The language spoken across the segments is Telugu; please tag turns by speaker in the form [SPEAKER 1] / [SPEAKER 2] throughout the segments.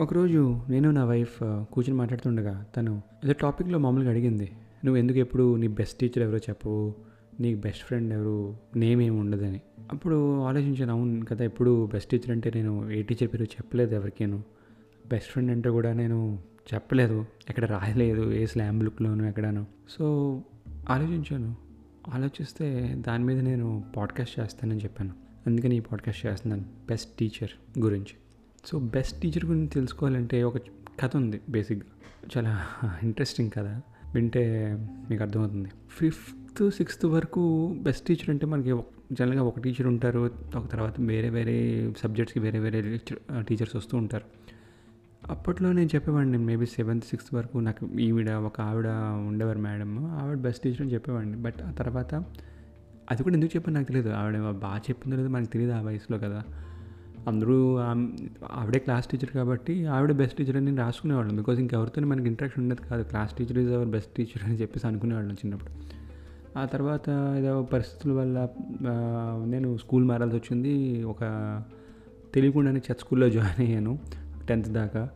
[SPEAKER 1] ఒకరోజు నేను నా వైఫ్ కూర్చొని కూర్చుని మాట్లాడుతుండగా తను ఏదో టాపిక్లో మామూలుగా అడిగింది. నువ్వు ఎందుకు ఎప్పుడు నీ బెస్ట్ టీచర్ ఎవరో చెప్పవు నీకు బెస్ట్ ఫ్రెండ్ ఎవరు నేమ్ ఏమి ఉండదని. అప్పుడు ఆలోచించాను అవును కదా ఎప్పుడు బెస్ట్ టీచర్ అంటే నేను ఏ టీచర్ పేరు చెప్పలేదు ఎవరికేను. బెస్ట్ ఫ్రెండ్ అంటే కూడా నేను చెప్పలేదు ఎక్కడ రాయలేదు ఏ స్లామ్ బుక్లోను ఎక్కడాను. సో ఆలోచించాను. ఆలోచిస్తే దాని మీద నేను పాడ్కాస్ట్ చేస్తానని చెప్పాను. అందుకని ఈ పాడ్కాస్ట్ చేస్తున్నాను బెస్ట్ టీచర్ గురించి. సో బెస్ట్ టీచర్ గురించి తెలుసుకోవాలంటే ఒక కథ ఉంది బేసిక్గా చాలా ఇంట్రెస్టింగ్ కథ. వింటే మీకు అర్థమవుతుంది. ఫిఫ్త్ సిక్స్త్ వరకు బెస్ట్ టీచర్ అంటే మనకి ఒక- జనరల్గా ఒక టీచర్ ఉంటారు. ఒక తర్వాత వేరే వేరే సబ్జెక్ట్స్కి వేరే వేరే టీచర్స్ వస్తూ ఉంటారు. అప్పట్లో నేను చెప్పేవాడిని మేబీ సెవెంత్ సిక్స్త్ వరకు నాకు ఈవిడ ఒక ఆవిడ ఉండేవారు మేడం ఆవిడ బెస్ట్ టీచర్ అని చెప్పేవాడిని. బట్ ఆ తర్వాత అది కూడా ఎందుకు చెప్పాను నాకు తెలియదు ఆవిడ బాగా చెప్పిందో లేదో మనకు తెలియదు ఆ వయసులో కదా. అందరూ ఆవిడ ఆవిడే క్లాస్ టీచర్ కాబట్టి ఆవిడ బెస్ట్ టీచర్ అని నేను రాసుకునేవాళ్ళం. బికాజ్ ఇంకెవరితో మనకి ఇంట్రాక్షన్ ఉండేది కాదు. Class teacher is our best teacher అని చెప్పేసి అనుకునేవాళ్ళం చిన్నప్పుడు. ఆ తర్వాత ఏదో పరిస్థితుల వల్ల నేను స్కూల్ మారాల్సి వచ్చింది. ఒక తెలియకుండానే చర్చ్ స్కూల్లో జాయిన్ అయ్యాను టెన్త్ దాకా.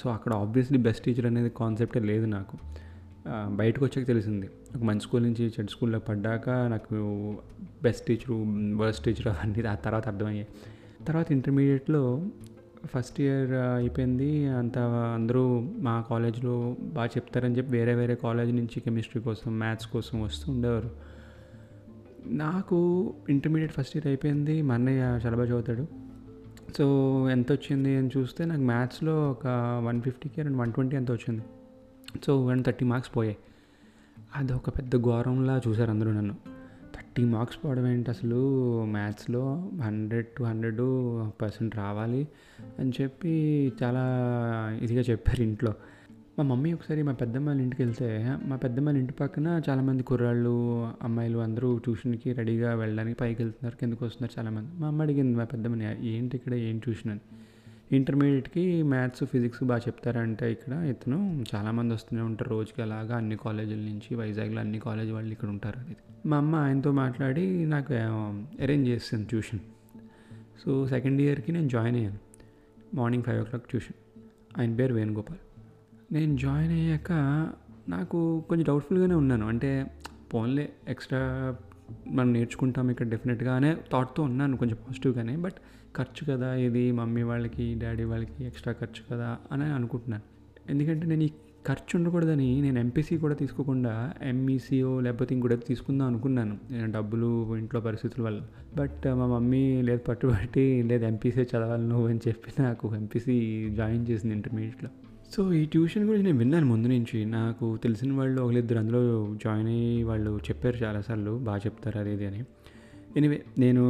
[SPEAKER 1] సో అక్కడ ఆబ్వియస్లీ బెస్ట్ టీచర్ అనేది కాన్సెప్టే లేదు నాకు. బయటకు వచ్చాక తెలిసింది. ఒక మంచి స్కూల్ నుంచి చెడు స్కూల్లో పడ్డాక నాకు బెస్ట్ టీచరు వర్స్ట్ టీచర్ అవన్నీ ఆ తర్వాత అర్థమయ్యాయి. తర్వాత ఇంటర్మీడియట్లో ఫస్ట్ ఇయర్ అయిపోయింది. అంత అందరూ మా కాలేజ్లో బాగా చెప్తారని చెప్పి వేరే వేరే కాలేజ్ నుంచి కెమిస్ట్రీ కోసం మ్యాథ్స్ కోసం వస్తూ ఉండేవారు. నాకు ఇంటర్మీడియట్ ఫస్ట్ ఇయర్ అయిపోయింది. మా అన్నయ్య చాలా బాగా చదువుతాడు. సో ఎంత వచ్చింది అని చూస్తే నాకు మ్యాథ్స్లో ఒక వన్ ఫిఫ్టీకి అండ్ వన్ ట్వంటీ ఎంత వచ్చింది. సో వన్ థర్టీ మార్క్స్ పోయాయి. అది ఒక పెద్ద ఘోరంలా చూసారు అందరూ నన్ను. థర్టీ మార్క్స్ పోవడం ఏంటి అసలు? మ్యాథ్స్లో హండ్రెడ్ టు హండ్రెడ్ పర్సెంట్ రావాలి అని చెప్పి చాలా ఇదిగా చెప్పారు ఇంట్లో. మా మమ్మీ ఒకసారి మా పెద్దమ్మ ఇంటికి వెళ్తే మా పెద్దమ్మ వాళ్ళ ఇంటి పక్కన చాలామంది కుర్రాళ్ళు అమ్మాయిలు అందరూ ట్యూషన్కి రెడీగా వెళ్ళడానికి పైకి వెళ్తున్నారు కిందకు వస్తున్నారు చాలామంది మా అమ్మ అడిగింది మా పెద్దమ్మని ఏంటి ఇక్కడ? ఏం ట్యూషన్? అని. ఇంటర్మీడియట్కి మ్యాథ్స్ ఫిజిక్స్ బాగా చెప్తారంటే ఇక్కడ ఇతను. చాలామంది వస్తూనే ఉంటారు రోజుకి అలాగా అన్ని కాలేజీల నుంచి వైజాగ్లో అన్ని కాలేజ్ వాళ్ళు ఇక్కడ ఉంటారు అది. మా అమ్మ ఆయనతో మాట్లాడి నాకు అరేంజ్ చేస్తాను ట్యూషన్ సో సెకండ్ ఇయర్కి నేను జాయిన్ అయ్యాను. Morning five o'clock tuition ఆయన పేరు వేణుగోపాల్. నేను జాయిన్ అయ్యాక నాకు కొంచెం డౌట్ఫుల్గానే ఉన్నాను. అంటే పోన్లే ఎక్స్ట్రా మనం నేర్చుకుంటాం ఇక్కడ డెఫినెట్గా అనే థాట్తో ఉన్నాను కొంచెం పాజిటివ్గానే బట్ ఖర్చు కదా ఇది మమ్మీ వాళ్ళకి డాడీ వాళ్ళకి ఎక్స్ట్రా ఖర్చు కదా అని అనుకుంటున్నాను. ఎందుకంటే నేను ఈ ఖర్చు ఉండకూడదని నేను ఎంపీసీ కూడా తీసుకోకుండా ఎంఈసీఓ లేకపోతే ఇంకోటి తీసుకుందాం అనుకున్నాను. నేను డబ్బులు ఇంట్లో పరిస్థితుల వల్ల. బట్ మా మమ్మీ లేదు పట్టుబట్టి లేదు ఎంపీసీ చదవాలి నువ్వు అని చెప్పి నాకు ఎంపీసీ జాయిన్ చేసింది ఇంటర్మీడియట్లో. సో ఈ ట్యూషన్ గురించి నేను విన్నాను ముందు నుంచి. నాకు తెలిసిన వాళ్ళు ఒకరిద్దరు అందులో జాయిన్ అయ్యి వాళ్ళు చెప్పారు చాలాసార్లు బాగా చెప్తారు అది ఇది అని. ఎనివే నేను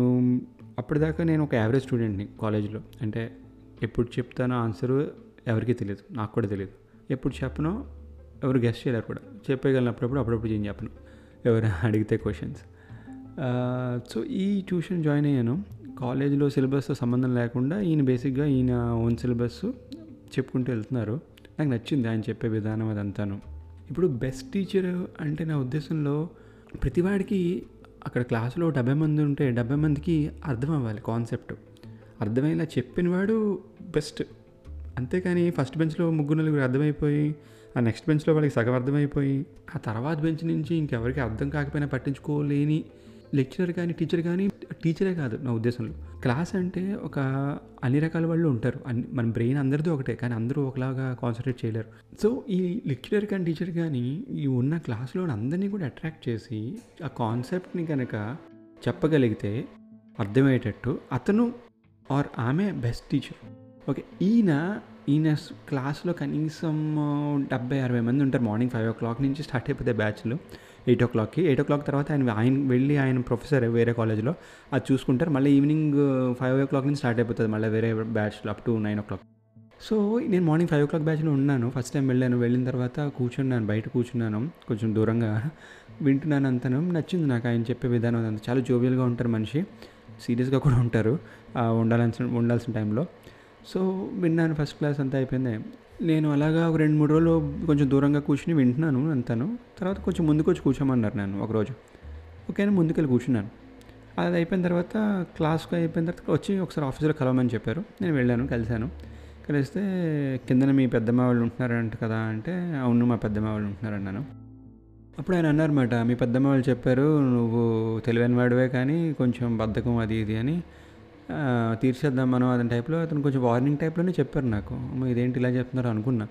[SPEAKER 1] అప్పటిదాకా నేను ఒక యావరేజ్ స్టూడెంట్ని కాలేజ్లో అంటే ఎప్పుడు చెప్తానో ఆన్సర్ ఎవరికీ తెలియదు. నాకు కూడా తెలియదు. ఎప్పుడు చెప్పనో ఎవరు గెస్ట్ చేయలేరు కూడా. చెప్పగలిగినప్పుడప్పుడు అప్పుడప్పుడు అప్పుడప్పుడు ఏం చెప్పను. ఎవరు అడిగితే క్వశ్చన్స్ సో ఈ ట్యూషన్ జాయిన్ అయ్యాను. కాలేజీలో సిలబస్తో సంబంధం లేకుండా ఈయన బేసిక్గా ఈయన ఓన్ సిలబస్ చెప్పుకుంటూ వెళ్తున్నారు. నాకు నచ్చింది ఆయన చెప్పే విధానం అదంతాను. ఇప్పుడు బెస్ట్ టీచర్ అంటే నా ఉద్దేశంలో ప్రతివాడికి అక్కడ క్లాసులో డెబ్బై మంది ఉంటే డెబ్బై మందికి అర్థం అవ్వాలి కాన్సెప్ట్. అర్థమయ్యేలా చెప్పినవాడు బెస్ట్. అంతేకాని ఫస్ట్ బెంచ్లో ముగ్గురు నలుగురు అర్థమైపోయి ఆ నెక్స్ట్ బెంచ్లో వాళ్ళకి సగం అర్థమైపోయి ఆ తర్వాత బెంచ్ నుంచి ఇంకెవరికి అర్థం కాకపోయినా పట్టించుకోలేని లెక్చరర్ కానీ టీచర్ కానీ టీచరే కాదు నా ఉద్దేశంలో. క్లాస్ అంటే ఒక అన్ని రకాల వాళ్ళు ఉంటారు. అన్ని మన బ్రెయిన్ అందరిది ఒకటే కానీ అందరూ ఒకలాగా కాన్సన్ట్రేట్ చేయలేరు. సో ఈ లెక్చరర్ కానీ టీచర్ కానీ ఈ ఉన్న క్లాస్లో అందరినీ కూడా అట్రాక్ట్ చేసి ఆ కాన్సెప్ట్ని కనుక చెప్పగలిగితే అర్థమయ్యేటట్టు అతను ఆర్ ఆమె బెస్ట్ టీచర్. ఓకే ఈయన ఈయన క్లాస్లో కనీసం డెబ్బై అరవై మంది ఉంటారు. మార్నింగ్ ఫైవ్ ఓ క్లాక్ నుంచి స్టార్ట్ అయిపోతాయి బ్యాచ్లు. ఎయిట్ ఓ క్లాక్కి. ఎయిట్ ఓ క్లాక్ తర్వాత ఆయన ఆయన వెళ్ళి ఆయన ప్రొఫెసర్ వేరే కాలేజ్లో. అది చూసుకుంటారు. మళ్ళీ ఈవినింగ్ ఫైవ్ ఓ క్లాక్ నుంచి స్టార్ట్ అయిపోతుంది. మళ్ళీ వేరే బ్యాచ్లో up to nine o'clock. So నేను మార్నింగ్ ఫైవ్ ఓ క్లాక్ బ్యాచ్లో ఉన్నాను. ఫస్ట్ టైం వెళ్ళాను. వెళ్ళిన తర్వాత కూర్చున్నాను. బయట కూర్చున్నాను. కొంచెం దూరంగా వింటున్నాను అంతను. నచ్చింది నాకు ఆయన చెప్పే విధానం అంతా చాలా జోవియల్గా ఉంటారు మనిషి. సీరియస్గా కూడా ఉంటారు. ఆ ఉండాల్సిన ఉండాల్సిన టైంలో. సో విన్నాను. ఫస్ట్ క్లాస్ అంతా అయిపోయింది. నేను అలాగా ఒక రెండు మూడు రోజులు కొంచెం దూరంగా కూర్చుని వింటున్నాను అంతాను. తర్వాత కొంచెం ముందుకు వచ్చి కూర్చోమన్నారు నేను ఒకరోజు. ఓకే అని ముందుకెళ్ళి కూర్చున్నాను. అది అయిపోయిన తర్వాత క్లాస్కి అయిపోయిన తర్వాత వచ్చి ఒకసారి ఆఫీస్లో కలవమని చెప్పారు. నేను వెళ్ళాను కలిశాను. కలిస్తే కిందన మీ పెద్దమ్మ వాళ్ళు ఉంటున్నారంట కదా అంటే అవును మా పెద్దమ్మ వాళ్ళు ఉంటున్నారన్నాను అప్పుడు ఆయన అన్నారన్నమాట మీ పెద్దమ్మ వాళ్ళు చెప్పారు నువ్వు తెలివైన వాడివే కానీ కొంచెం బద్ధకం అది ఇది అని. తీర్చేద్దాం మనం అతని టైప్లో అతను కొంచెం వార్నింగ్ టైప్లోనే చెప్పారు నాకు. ఇదేంటి ఇలా చెప్తున్నారు అనుకున్నా.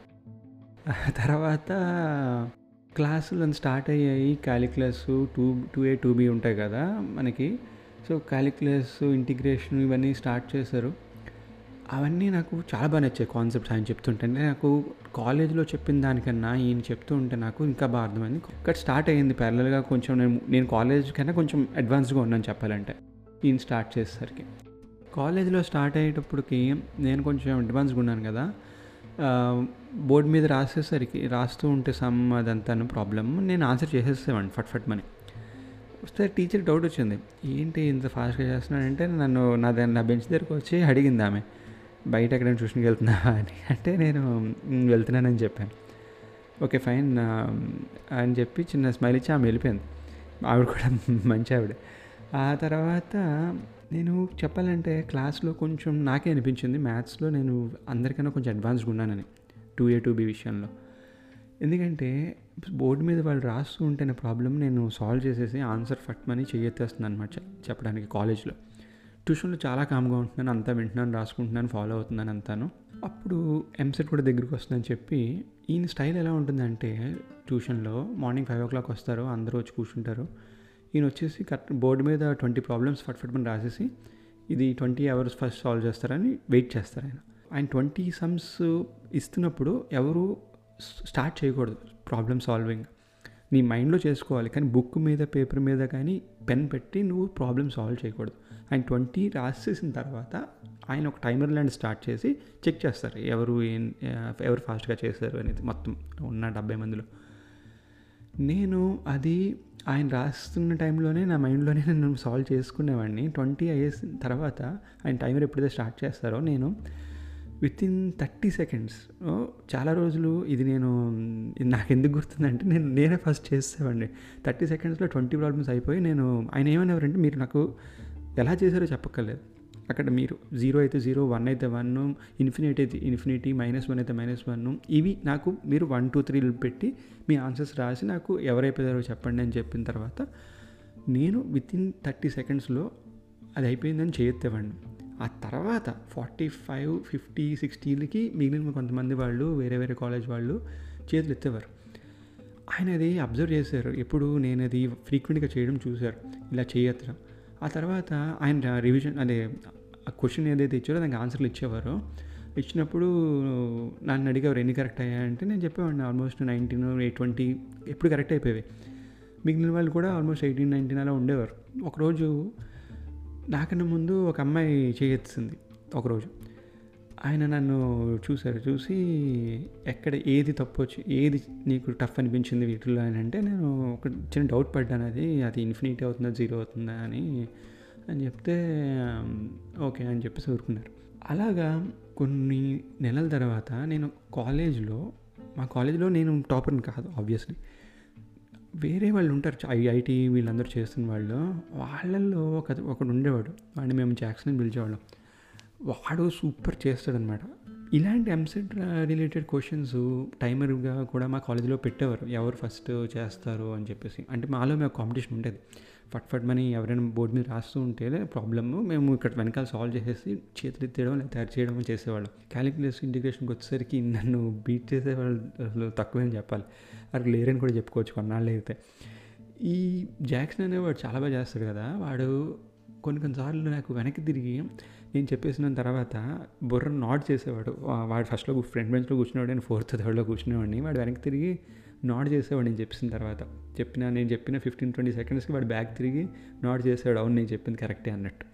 [SPEAKER 1] తర్వాత క్లాసులు స్టార్ట్ అయ్యాయి. Calculus two two A two B ఉంటాయి కదా మనకి. సో క్యాలిక్యులస్ ఇంటిగ్రేషన్ ఇవన్నీ స్టార్ట్ చేశారు. అవన్నీ నాకు చాలా బాగా నచ్చాయి కాన్సెప్ట్స్ ఆయన చెప్తుంటే. అంటే నాకు కాలేజ్లో చెప్పిన దానికన్నా ఈయన చెప్తూ ఉంటే నాకు ఇంకా బాగా అర్థమైంది. ఇక్కడ స్టార్ట్ అయ్యింది ప్యారలల్గా కొంచెం నేను నేను కాలేజ్ కన్నా కొంచెం అడ్వాన్స్గా ఉన్నాను చెప్పాలంటే. ఈయన స్టార్ట్ చేసేసరికి. కాలేజీలో స్టార్ట్ అయ్యేటప్పటికి నేను కొంచెం అడ్వాన్స్గా ఉన్నాను కదా బోర్డు మీద రాసేసరికి రాస్తూ ఉంటే సమ్ అదంతాను ప్రాబ్లమ్ నేను ఆన్సర్ చేసేసేవాడిని ఫట్ ఫట్ మని. వస్తే టీచర్ డౌట్ వచ్చింది ఏంటి ఇంత ఫాస్ట్గా చేస్తున్నాడంటే నన్ను నా దగ్గర నా బెంచ్ దగ్గరకు వచ్చి అడిగింది ఆమె బయట ఎక్కడైనా ట్యూషన్కి వెళ్తున్నావా? అని. అంటే నేను వెళ్తున్నానని చెప్పాను. ఓకే ఫైన్ అని చెప్పి చిన్న స్మైల్ ఇచ్చి ఆమె వెళ్ళిపోయింది ఆవిడ కూడా మంచి ఆవిడ. ఆ తర్వాత నేను చెప్పాలంటే క్లాస్లో కొంచెం నాకే అనిపించింది. మ్యాథ్స్లో నేను అందరికన్నా కొంచెం అడ్వాన్స్గా ఉన్నానని టూ ఏ టూ బి విషయంలో. ఎందుకంటే బోర్డు మీద వాళ్ళు రాస్తూ ఉంటేనే ప్రాబ్లం నేను సాల్వ్ చేసేసి ఆన్సర్ ఫట్మని చేయెత్తేస్తున్నాను అనమాట చెప్పడానికి కాలేజ్లో. ట్యూషన్లో చాలా కామ్గా ఉంటున్నాను అంతా వింటున్నాను రాసుకుంటున్నాను ఫాలో అవుతున్నాను అంతాను. అప్పుడు ఎంసెట్ కూడా దగ్గరికి వస్తుందని చెప్పి ఈయన స్టైల్ ఎలా ఉంటుందంటే ట్యూషన్లో మార్నింగ్ ఫైవ్ ఓ క్లాక్ వస్తారు అందరూ వచ్చి కూర్చుంటారు. ఈయన వచ్చేసి కరెక్ట్ బోర్డు మీద ట్వంటీ ప్రాబ్లమ్స్ ఫట్ ఫట్ అని రాసేసి ఇది ట్వంటీ అవర్స్ ఫస్ట్ సాల్వ్ చేస్తారని వెయిట్ చేస్తారు ఆయన. ఆయన ట్వంటీ సమ్స్ ఇస్తున్నప్పుడు ఎవరు స్టార్ట్ చేయకూడదు ప్రాబ్లమ్ సాల్వింగ్. నీ మైండ్లో చేసుకోవాలి కానీ బుక్ మీద పేపర్ మీద కానీ పెన్ పెట్టి నువ్వు ప్రాబ్లమ్ సాల్వ్ చేయకూడదు. ఆయన ట్వంటీ రాసేసిన తర్వాత ఆయన ఒక టైమర్ లాంటి స్టార్ట్ చేసి చెక్ చేస్తారు ఎవరు ఏం ఎవరు ఫాస్ట్గా చేశారు అనేది మొత్తం ఉన్న డెబ్బై మందిలో. నేను అది ఆయన రాస్తున్న టైంలోనే నా మైండ్లోనే నేను సాల్వ్ చేసుకునేవాడిని. ట్వంటీ ఐఎస్ తర్వాత ఆయన టైమర్ ఎప్పుడైతే స్టార్ట్ చేస్తారో నేను విత్ ఇన్ థర్టీ సెకండ్స్ చాలా రోజులు ఇది నేను నాకు ఎందుకు గుర్తుందంటే నేను నేనే ఫస్ట్ చేసేవాడిని. థర్టీ సెకండ్స్లో ట్వంటీ ప్రాబ్లమ్స్ అయిపోయి నేను ఆయన ఏమనేవారంటే మీరు నాకు ఎలా చేశారో చెప్పక్కర్లేదు. అక్కడ మీరు జీరో అయితే జీరో వన్ అయితే వన్ ఇన్ఫినిటీ అయితే ఇన్ఫినిటీ మైనస్ వన్ అయితే మైనస్ వన్ ఇవి నాకు మీరు వన్ టూ త్రీలు పెట్టి మీ ఆన్సర్స్ రాసి నాకు ఎవరైపోయారో చెప్పండి అని చెప్పిన తర్వాత నేను విత్ ఇన్ థర్టీ సెకండ్స్లో అది అయిపోయిందని చేయెత్తేవాడిని ఆ తర్వాత ఫార్టీ ఫైవ్ ఫిఫ్టీ సిక్స్టీలకి మిగిలిన కొంతమంది వాళ్ళు వేరే వేరే కాలేజ్ వాళ్ళు చేతులు ఎత్తేవారు. ఆయన అది అబ్జర్వ్ చేశారు. ఎప్పుడు నేను అది ఫ్రీక్వెంట్గా చేయడం చూశారు. ఇలా చేయొచ్చు ఆ తర్వాత ఆయన రివిజన్ అదే ఆ క్వశ్చన్ ఏదైతే ఇచ్చారో దానికి ఆన్సర్లు ఇచ్చేవారు. ఇచ్చినప్పుడు నన్ను అడిగేవారు ఎన్ని కరెక్ట్ అయ్యాయంటే నేను చెప్పేవాడిని ఆల్మోస్ట్ నైన్టీన్ ఎయిట్ ట్వంటీ ఎప్పుడు కరెక్ట్ అయిపోయేవి. మిగిలిన వాళ్ళు కూడా ఆల్మోస్ట్ ఎయిటీన్ నైన్టీన్ అలా ఉండేవారు. ఒకరోజు నాకన్నా ముందు ఒక అమ్మాయి చేయొచ్చింది ఒకరోజు. ఆయన నన్ను చూశారు చూసి ఎక్కడ ఏది తప్పు వచ్చి ఏది నీకు టఫ్ అనిపించింది వీటిల్లో? అని అంటే నేను ఒక చిన్న డౌట్ పడ్డాను అది అది ఇన్ఫినిటీ అవుతుందా జీరో అవుతుందా? అని అని చెప్తే ఓకే అని చెప్పేసి ఊరుకున్నారు. అలాగా కొన్ని నెలల తర్వాత నేను కాలేజ్లో మా కాలేజ్లో నేను టాపర్ని కాదు ఆబ్వియస్లీ. వేరే వాళ్ళు ఉంటారు ఐఐటి వీళ్ళందరూ చేస్తున్న వాళ్ళు. వాళ్ళల్లో ఒక ఒకడు ఉండేవాడు. వాడిని మేము జాక్సన్ పిలిచేవాళ్ళం. వాడు సూపర్ చేస్తాడనమాట ఇలాంటి ఎంసెట్ రిలేటెడ్ క్వశ్చన్స్ టైమర్గా కూడా మా కాలేజీలో పెట్టేవారు. ఎవరు ఫస్ట్ చేస్తారు అని చెప్పేసి. అంటే మాలో మేము కాంపిటీషన్ ఉండేది. ఫట్ ఫట్ మని ఎవరైనా బోర్డు మీద రాస్తూ ఉంటే ప్రాబ్లమ్ మేము ఇక్కడ వెనకాల సాల్వ్ చేసేసి చేతులు ఎత్తేయడం లేదా తయారు చేయడం చేసేవాళ్ళం. క్యాలిక్యులేషన్ ఇంటిగ్రేషన్కి వచ్చేసరికి నన్ను బీట్ చేసేవాళ్ళు తక్కువే అని చెప్పాలి అక్కడ లేరని కూడా చెప్పుకోవచ్చు కొన్నాళ్ళు అయితే. ఈ జాక్సన్ అనేవాడు చాలా బాగా చేస్తాడు కదా. వాడు కొన్ని కొన్నిసార్లు నాకు వెనక్కి తిరిగి నేను చెప్పేసిన తర్వాత బుర్ర నాట్ చేసేవాడు. వాడు ఫస్ట్లో ఫ్రంట్ బెంచ్లో కూర్చునేవాడు నేను ఫోర్త్ థర్డ్లో కూర్చునేవాడిని. వాడు వెనక్కి తిరిగి నాట్ చేసేవాడు నేను చెప్పిన తర్వాత. చెప్పిన నేను చెప్పిన ఫిఫ్టీన్ ట్వంటీ సెకండ్స్కి వాడు బ్యాక్ తిరిగి నాట్ చేసేవాడు. అవును నేను చెప్పింది కరెక్టే అన్నట్టు.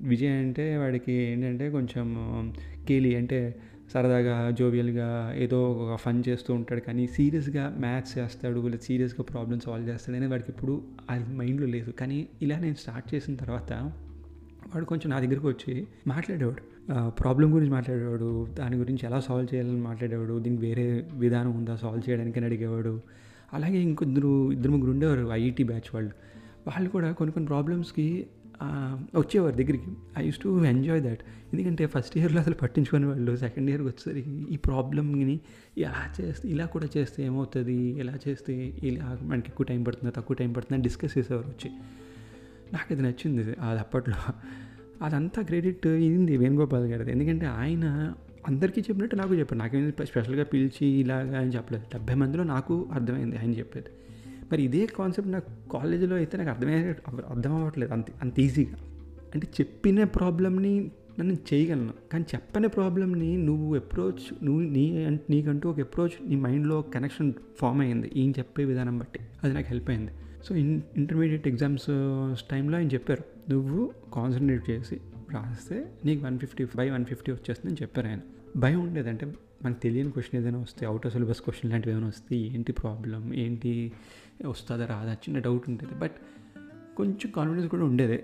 [SPEAKER 1] విజయ్ అంటే వాడికి ఏంటంటే కొంచెం కేలి అంటే సరదాగా జోవియల్గా ఏదో ఒక ఫన్ చేస్తూ ఉంటాడు కానీ సీరియస్గా మ్యాథ్స్ చేస్తాడు లేదా సీరియస్గా ప్రాబ్లమ్ సాల్వ్ చేస్తాడు అనేది వాడికి ఇప్పుడు అది మైండ్లో లేదు. కానీ ఇలా నేను స్టార్ట్ చేసిన తర్వాత వాడు కొంచెం నా దగ్గరికి వచ్చి మాట్లాడేవాడు. ప్రాబ్లం గురించి మాట్లాడేవాడు దాని గురించి ఎలా సాల్వ్ చేయాలని మాట్లాడేవాడు దీనికి వేరే విధానం ఉందా సాల్వ్ చేయడానికి అని అడిగేవాడు. అలాగే ఇంకొద్దరు ఇద్దరు ముగ్గురు ఉండేవారు ఐఐటి బ్యాచ్ వాళ్ళు. వాళ్ళు కూడా కొన్ని కొన్ని ప్రాబ్లమ్స్కి వచ్చేవారు దగ్గరికి. I used to enjoy that ఎందుకంటే ఫస్ట్ ఇయర్లో అసలు పట్టించుకునే వాళ్ళు సెకండ్ ఇయర్కి వచ్చేసరికి ఈ ప్రాబ్లమ్ని ఎలా చేస్తే ఇలా కూడా చేస్తే ఏమవుతుంది ఇలా చేస్తే ఇలా మనకి ఎక్కువ టైం పడుతుందా తక్కువ టైం పడుతుందా డిస్కస్ చేసేవారు వచ్చి. నాకు అది నచ్చింది అది అప్పట్లో. అదంతా క్రెడిట్ ఇది వేణుగోపాల్ గారిది. ఎందుకంటే ఆయన అందరికీ చెప్పినట్టు నాకు చెప్పాడు. నాకేం స్పెషల్గా పిలిచి ఇలాగా అని చెప్పలేదు. డెబ్బై మందిలో నాకు అర్థమైంది ఆయన చెప్పేది. మరి ఇదే కాన్సెప్ట్ నాకు కాలేజీలో అయితే నాకు అర్థమయ్యే అర్థం అవ్వట్లేదు. అంత అంత ఈజీగా. అంటే చెప్పిన ప్రాబ్లమ్ని నన్ను చేయగలను. కానీ చెప్పని ప్రాబ్లమ్ని నువ్వు అప్రోచ్ నువ్వు నీ నీకంటూ ఒక అప్రోచ్ నీ మైండ్లో కనెక్షన్ ఫామ్ అయ్యింది. ఈయన చెప్పే విధానం బట్టి. అది నాకు హెల్ప్ అయింది. సో ఇన్ ఇంటర్మీడియట్ ఎగ్జామ్స్ టైంలో ఆయన చెప్పారు. నువ్వు కాన్సన్ట్రేట్ చేసి రాస్తే నీకు one fifty by one fifty వచ్చేస్తుందని చెప్పారు ఆయన. భయం ఉండేదంటే మనకు తెలియని క్వశ్చన్ ఏదైనా వస్తే అవుట్ ఆఫ్ సిలబస్ క్వశ్చన్ లాంటివి ఏమైనా వస్తే ఏంటి ప్రాబ్లం ఏంటి వస్తుందా రాదా చిన్న డౌట్ ఉండేది. బట్ కొంచెం కాన్ఫిడెన్స్ కూడా ఉండేది.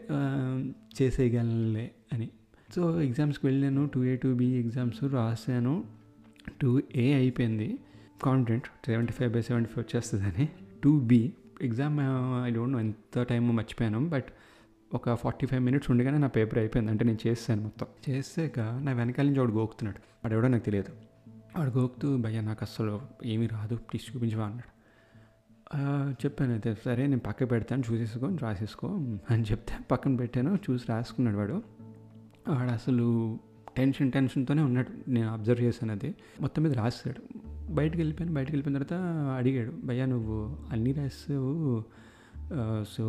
[SPEAKER 1] చేసేయగలనులే అని. సో ఎగ్జామ్స్కి వెళ్ళాను. Two A two B exams రాశాను. టూ ఏ అయిపోయింది. Confident seventy five by seventy five వచ్చేస్తుందని. Two B exam I don't know ఎంత టైం మర్చిపోయాను. బట్ ఒక ఫార్టీ ఫైవ్ మినిట్స్ ఉండగానే నా పేపర్ అయిపోయింది. అంటే నేను చేస్తాను మొత్తం. చేసాక నా వెనకాల నుంచి వాడు గోకుతున్నాడు. వాడు ఎవడో నాకు తెలియదు. వాడు గోకుతూ భయ్యా నాకు అస్సలు ఏమీ రాదు. ప్లీజ్ చూపించవా అన్నాడు. చెప్పాను అయితే సరే నేను పక్క పెడతాను. చూసేసుకో రాసేసుకో అని చెప్తే పక్కన పెట్టాను. చూసి రాసుకున్నాడు వాడు. వాడు అసలు టెన్షన్ టెన్షన్తోనే ఉన్నాడు. నేను అబ్జర్వ్ చేశాను అది. మొత్తం మీద రాసాడు బయటకు వెళ్ళిపోయాను. బయటకు వెళ్ళిపోయిన తర్వాత అడిగాడు. భయ్యా నువ్వు అన్నీ రాసావు. సో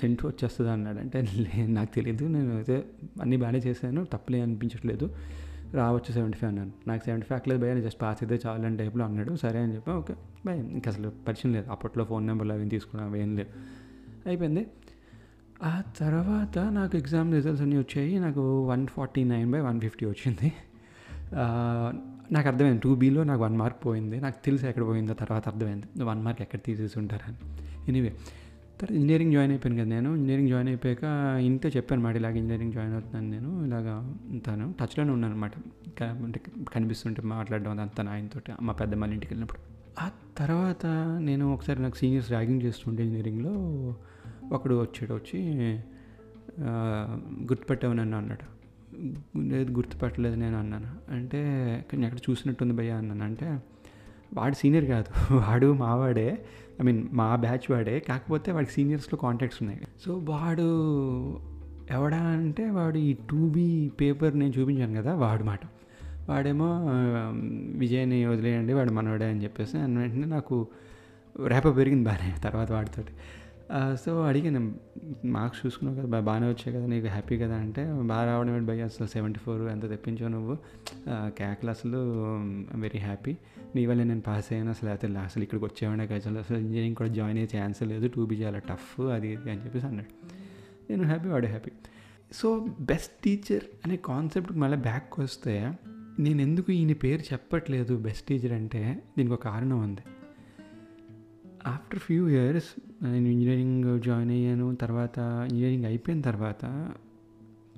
[SPEAKER 1] సెంట్ వచ్చేస్తుంది అన్నాడు. అంటే నాకు తెలియదు నేను అయితే అన్నీ బాగానే చేశాను. తప్పులే అనిపించట్లేదు. రావచ్చు సెవెంటీ ఫైవ్ అన్నాను నాకు సెవెంటీ ఫైవ్ అక్కలేదు భయ జస్ట్ పాస్ అయితే చాలు అని టైప్లో అన్నాడు. సరే అని చెప్పి ఓకే భయ ఇంకా అసలు పరిచయం లేదు. అప్పట్లో ఫోన్ నెంబర్లు అవి తీసుకున్నాం ఏం లేదు అయిపోయింది. ఆ తర్వాత నాకు ఎగ్జామ్ రిజల్ట్స్ అన్నీ వచ్చాయి. నాకు one forty nine by one fifty వచ్చింది. నాకు అర్థమైంది. టూ బీలో నాకు వన్ మార్క్ పోయింది. నాకు తెలిసి ఎక్కడ పోయిందో తర్వాత అర్థమైంది. వన్ మార్క్ ఎక్కడ తీసేసి ఉంటారని. ఎనీవే. తర్వాత ఇంజనీరింగ్ జాయిన్ అయిపోయాను కదా నేను. ఇంజనీరింగ్ జాయిన్ అయిపోయాక ఇంతే చెప్పాను మాట ఇలాగ ఇంజనీరింగ్ జాయిన్ అవుతున్నాను నేను. ఇలాగా ఉంటాను. టచ్లోనే ఉన్నాను అనమాట అంటే కనిపిస్తుంటే మాట్లాడడం అదంతా ఆయనతో. మా పెద్ద ఇంటికి వెళ్ళినప్పుడు. ఆ తర్వాత నేను ఒకసారి నాకు సీనియర్స్ ర్యాగింగ్ చేస్తుంటే ఇంజనీరింగ్లో ఒకడు వచ్చాడు. వచ్చి గుర్తుపెట్టావు నన్ను అన్నాడు. లేదు గుర్తుపెట్టలేదు నేను అన్నాను. అంటే నేను ఎక్కడ చూసినట్టుంది భయ్యా అన్నాను. అంటే వాడు సీనియర్ కాదు. వాడు మావాడే ఐ మీన్ మా బ్యాచ్ వాడే కాకపోతే వాడికి సీనియర్స్లో కాంటాక్ట్స్ ఉన్నాయి. సో వాడు ఎవడా అంటే వాడు ఈ టూ బీ పేపర్ నేను చూపించాను కదా వాడు మాట. వాడేమో విజయ్ని వదిలేయండి వాడు మనవాడే అని చెప్పేసి అన్న వెంటనే నాకు రేప పెరిగింది బాగానే తర్వాత వాడితోటి. సో అడిగాను మార్క్స్ చూసుకున్నావు కదా బాగానే వచ్చాయి కదా నీకు హ్యాపీ కదా అంటే బాగా రావడం ఏంటి భయ్య అసలు సెవెంటీ ఫోర్ ఎంత తెప్పించావు నువ్వు? ఆ, క్యాక్లు అసలు వెరీ హ్యాపీ నీ వల్ల నేను పాస్ అయ్యాను అసలు అయితే అసలు ఇక్కడికి వచ్చేవాడే అసలు అసలు ఇంజనీరింగ్ కూడా జాయిన్ అయ్యే ఛాన్స్ లేదు టూ బీ చాలా టఫ్ అది ఇది అని చెప్పేసి అన్నాడు. నేను హ్యాపీ వాడు హ్యాపీ సో బెస్ట్ టీచర్ అనే కాన్సెప్ట్ మళ్ళీ బ్యాక్ వస్తే నేను ఎందుకు ఈయన పేరు చెప్పట్లేదు బెస్ట్ టీచర్ అంటే దీనికి ఒక కారణం ఉంది. ఆఫ్టర్ ఫ్యూ ఇయర్స్ నేను ఇంజనీరింగ్ జాయిన్ అయ్యాను తర్వాత ఇంజనీరింగ్ అయిపోయిన తర్వాత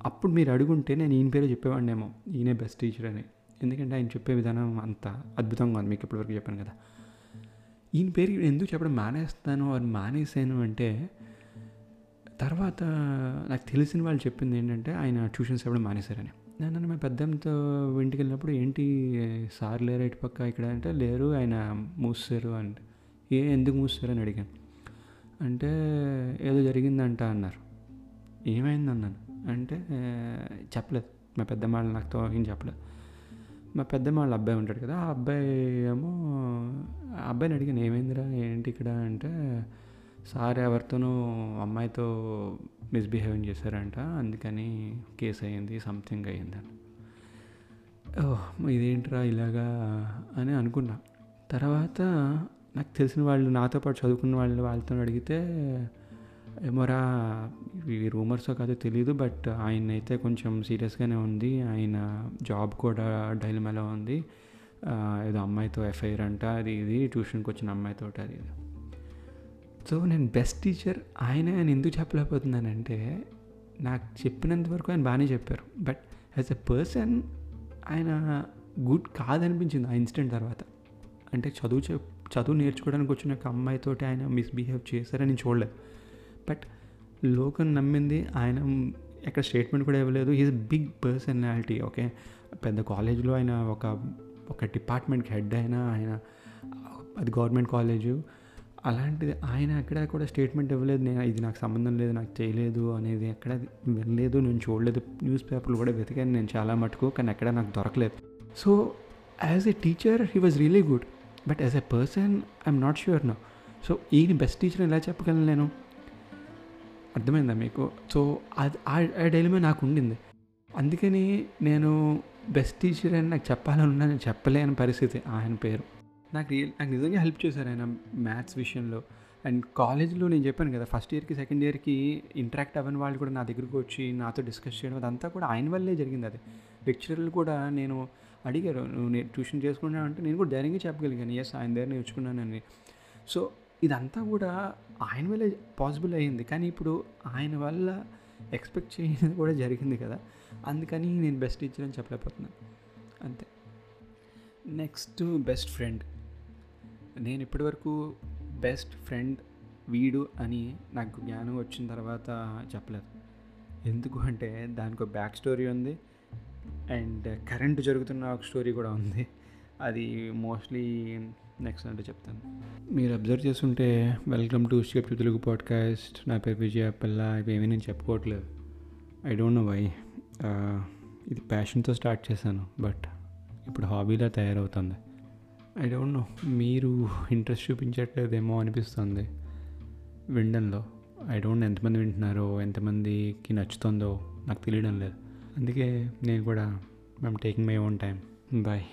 [SPEAKER 1] అప్పుడు మీరు అడుగుంటే నేను ఈయన పేరే చెప్పేవాడినేమో. ఈయనే బెస్ట్ టీచర్ అని. ఎందుకంటే ఆయన చెప్పే విధానం అంత అద్భుతంగా ఉంది మీకు ఇప్పటివరకు చెప్పాను కదా. ఈయన పేరు ఎందుకు చెప్పడం మానేస్తాను వారు మానేసాను అంటే తర్వాత నాకు తెలిసిన వాళ్ళు చెప్పింది ఏంటంటే ఆయన ట్యూషన్స్ చెప్పడం మానేశారని. నేను మా పెద్దంతో ఇంటికి వెళ్ళినప్పుడు ఏంటి సార్ లేరు ఇటు పక్క ఇక్కడ అంటే లేరు ఆయన మూసారు అంటే. ఏ ఎందుకు మూసారు అని అడిగాను. అంటే ఏదో జరిగిందంట అన్నారు. ఏమైంది అన్నాను అంటే చెప్పలేదు. మా పెద్దమ్మ వాళ్ళు నాతో ఏం చెప్పలేదు. మా పెద్దమ్మ వాళ్ళ అబ్బాయి ఉంటాడు కదా ఆ అబ్బాయి ఏమో ఆ అబ్బాయిని అడిగాను ఏమైందిరా? ఏంటి ఇక్కడ? అంటే సార్ ఎవరితోనూ అమ్మాయితో మిస్బిహేవింగ్ చేశారంట. అందుకని కేసు అయ్యింది సంథింగ్ అయ్యిందని ఓహ్ ఇదేంట్రా ఇలాగా అని అనుకున్నా. తర్వాత నాకు తెలిసిన వాళ్ళు నాతో పాటు చదువుకున్న వాళ్ళు వాళ్ళతో అడిగితే ఏమోరా ఇవి రూమర్స్ కాదో తెలియదు బట్ ఆయన అయితే కొంచెం సీరియస్గానే ఉంది. ఆయన జాబ్ కూడా డైలమాలో ఉంది. ఏదో అమ్మాయితో ఎఫ్ఐఆర్ అంట అది ఇది ట్యూషన్కి వచ్చిన అమ్మాయితో అది ఇది. సో నేను బెస్ట్ టీచర్ ఆయనే నేను ఎందుకు చెప్పలేకపోతున్నానంటే నాకు చెప్పినంత వరకు ఆయన బాగానే చెప్పారు. బట్ యాజ్ ఎ పర్సన్ ఆయన గుడ్ కాదనిపించింది ఆ ఇన్సిడెంట్ తర్వాత. అంటే చదువు చెప్ చదువు నేర్చుకోవడానికి వచ్చిన ఒక అమ్మాయితోటి ఆయన మిస్బిహేవ్ చేశారని నేను చూడలేదు. బట్ లోకం నమ్మింది ఆయన ఎక్కడ స్టేట్మెంట్ కూడా ఇవ్వలేదు. ఈజ్ బిగ్ పర్సనాలిటీ ఓకే పెద్ద కాలేజ్లో ఆయన ఒక ఒక డిపార్ట్మెంట్కి హెడ్ అయినా ఆయన అది గవర్నమెంట్ కాలేజు అలాంటిది ఆయన ఎక్కడ కూడా స్టేట్మెంట్ ఇవ్వలేదు. నేను ఇది నాకు సంబంధం లేదు నాకు చేయలేదు అనేది ఎక్కడ వినలేదు. నేను చూడలేదు. న్యూస్ పేపర్లు కూడా వెతికాను నేను చాలా మటుకు కానీ ఎక్కడ నాకు దొరకలేదు. So as a teacher he was really good but as a person I'm not sure no so ఈయన బెస్ట్ టీచర్ ఎలా చెప్పగలను నేను? అర్థమైందా మీకు? సో అది ఆ డైలమే నాకు ఉండింది అందుకని నేను బెస్ట్ టీచర్ అని నాకు చెప్పాలన్నా నేను చెప్పలేని పరిస్థితి ఆయన పేరు. నాకు రియల్ నాకు నిజంగా హెల్ప్ చేశారు ఆయన మ్యాథ్స్ విషయంలో. అండ్ కాలేజ్లో నేను చెప్పాను కదా ఫస్ట్ ఇయర్కి సెకండ్ ఇయర్కి ఇంటరాక్ట్ అవ్వని వాళ్ళు కూడా నా దగ్గరకు వచ్చి నాతో డిస్కస్ చేయడం అదంతా కూడా ఆయన వల్లే జరిగింది అది. లెక్చరర్లు కూడా నేను అడిగారు నువ్వు నేను ట్యూషన్ చేసుకున్నావు అంటే నేను కూడా ధైర్యంగా చెప్పగలిగాను. ఎస్ ఆయన దగ్గర నేర్చుకున్నానని. సో ఇదంతా కూడా ఆయన వల్ల పాసిబుల్ అయ్యింది. కానీ ఇప్పుడు ఆయన వల్ల ఎక్స్పెక్ట్ చేయనిది కూడా జరిగింది కదా. అందుకని నేను బెస్ట్ టీచర్ అని చెప్పలేకపోతున్నాను. అంతే. Next best friend. నేను ఇప్పటివరకు బెస్ట్ ఫ్రెండ్ వీడు అని నాకు జ్ఞానం వచ్చిన తర్వాత చెప్పలేదు. ఎందుకు అంటే దానికి ఒక బ్యాక్ స్టోరీ ఉంది. అండ్ కరెంట్ జరుగుతున్న ఒక స్టోరీ కూడా ఉంది. అది మోస్ట్లీ నెక్స్ట్ అంటే చెప్తాను. మీరు అబ్జర్వ్ చేస్తుంటే welcome to step two Telugu podcast. నా పేరు విజయ పిల్ల. ఇవేమీ నేను చెప్పుకోవట్లేదు. I don't know why. ఇది ప్యాషన్తో స్టార్ట్ చేశాను బట్ ఇప్పుడు హాబీలా తయారవుతుంది. I don't know. మీరు ఇంట్రెస్ట్ చూపించట్లేదేమో అనిపిస్తుంది. వినడంలో. ఐ డోంట్ ఎంతమంది వింటున్నారో ఎంతమందికి నచ్చుతుందో నాకు తెలియడం లేదు. అందుకే నేను కూడా I'm taking my own time bye